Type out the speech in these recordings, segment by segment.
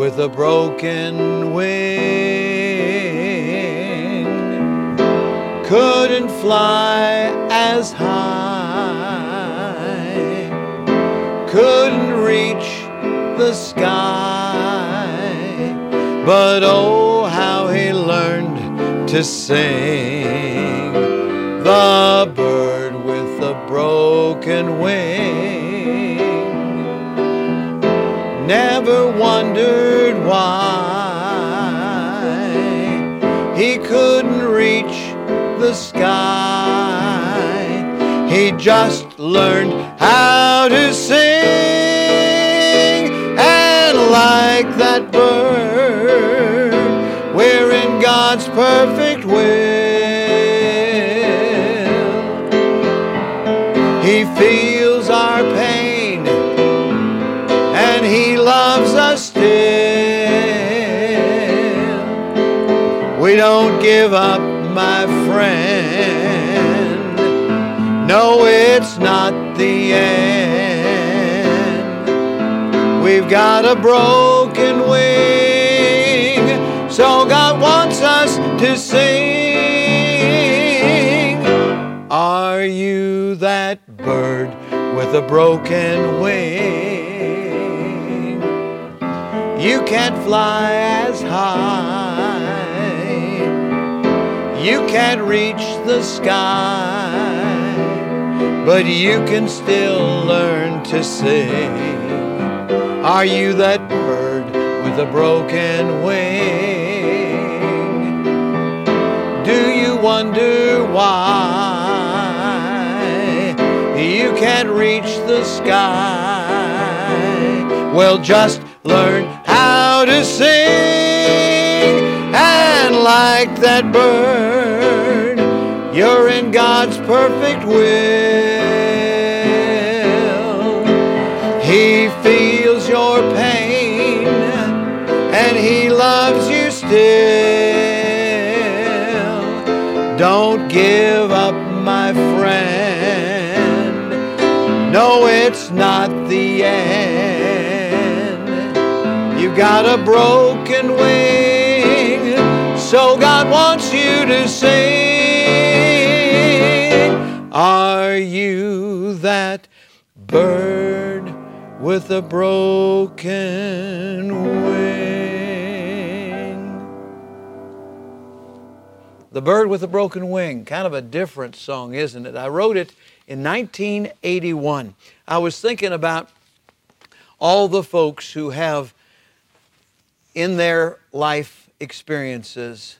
with a broken wing. Couldn't fly as high, couldn't reach the sky, but oh, how he learned to sing. The bird with a broken wing never wondered why he couldn't reach the sky. He just learned how to sing, and like that bird, we're in God's perfect will. He feels our pain, and He loves us still. We don't give up, my friend. No, it's not the end. We've got a broken wing, so God wants us to sing. Are you that bird with a broken wing? You can't fly as high. You can't reach the sky, but you can still learn to sing. Are you that bird with a broken wing? Do you wonder why you can't reach the sky? Well, just learn how to sing and like that bird, you're in God's perfect will. He feels your pain and He loves you still. Don't give up, my friend. No, it's not the end. Got a broken wing, so God wants you to sing. Are you that bird with a broken wing? The Bird with a Broken Wing, kind of a different song, isn't it? I wrote it in 1981. I was thinking about all the folks who have in their life experiences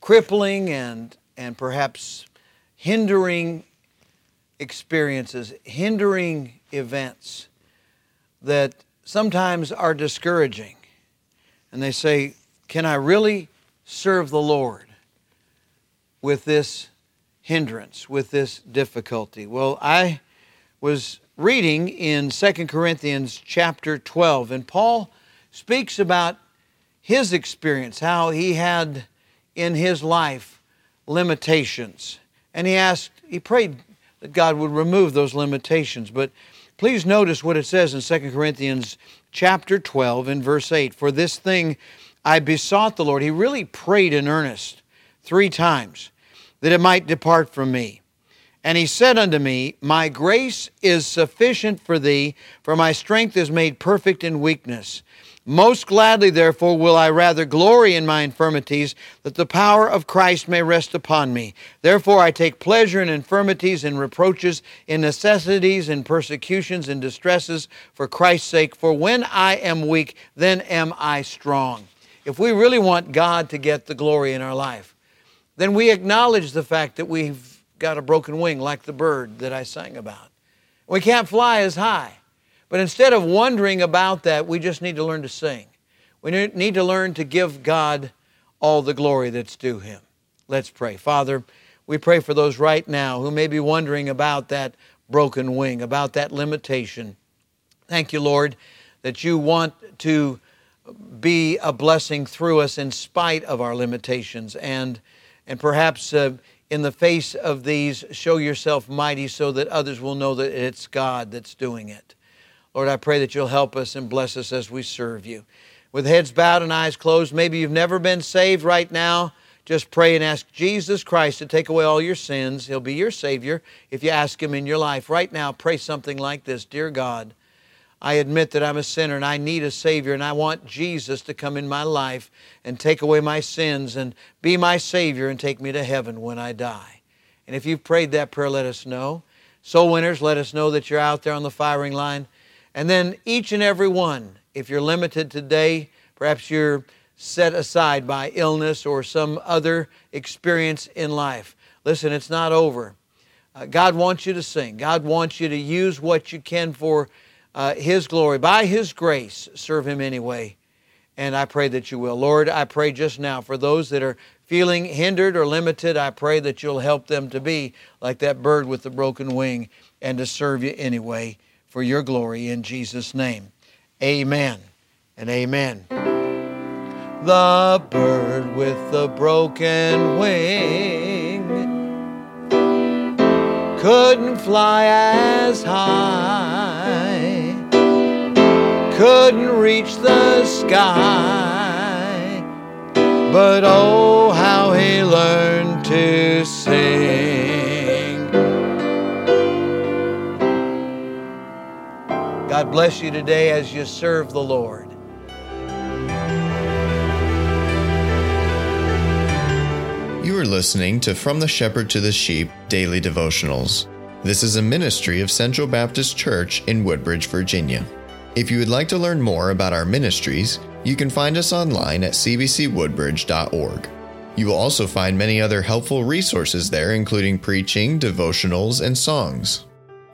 crippling and, and perhaps hindering experiences, hindering events that sometimes are discouraging. And they say, Can I really serve the Lord with this hindrance, with this difficulty? Well, I was reading in 2 Corinthians chapter 12, and Paul speaks about his experience, how he had in his life limitations. And he asked, he prayed that God would remove those limitations. But please notice what it says in 2 Corinthians chapter 12 in verse 8. For this thing I besought the Lord. He really prayed in earnest three times that it might depart from me. And he said unto me, My grace is sufficient for thee, for my strength is made perfect in weakness. Most gladly, therefore, will I rather glory in my infirmities, that the power of Christ may rest upon me. Therefore, I take pleasure in infirmities, in reproaches, in necessities, in persecutions, in distresses, for Christ's sake. For when I am weak, then am I strong. If we really want God to get the glory in our life, then we acknowledge the fact that we've got a broken wing, like the bird that I sang about. We can't fly as high. But instead of wondering about that, we just need to learn to sing. We need to learn to give God all the glory that's due Him. Let's pray. Father, we pray for those right now who may be wondering about that broken wing, about that limitation. Thank you, Lord, that you want to be a blessing through us in spite of our limitations and and perhaps uh, in the face of these show yourself mighty so that others will know that it's God that's doing it. Lord, I pray that you'll help us and bless us as we serve you. with heads bowed and eyes closed. Maybe you've never been saved right now. Just pray and ask Jesus Christ to take away all your sins. He'll be your Savior if you ask Him in your life. Right now, pray something like this Dear God, I admit that I'm a sinner and I need a Savior, and I want Jesus to come in my life and take away my sins and be my Savior and take me to heaven when I die. And if you've prayed that prayer, let us know. Soul winners, let us know that you're out there on the firing line. And then each and every one, if you're limited today, perhaps you're set aside by illness or some other experience in life. Listen, it's not over. Uh, God wants you to sing. God wants you to use what you can for uh, His glory. By His grace, serve Him anyway. And I pray that you will. Lord, I pray just now for those that are feeling hindered or limited, I pray that you'll help them to be like that bird with the broken wing and to serve you anyway for your glory in Jesus' name. Amen and amen. The bird with the broken wing couldn't fly as high, couldn't reach the sky, but oh, how he learned to sing. God bless you today as you serve the Lord. You are listening to From the Shepherd to the Sheep Daily Devotionals. This is a ministry of Central Baptist Church in Woodbridge, Virginia. If you would like to learn more about our ministries, you can find us online at cbcwoodbridge.org. You will also find many other helpful resources there, including preaching, devotionals, and songs.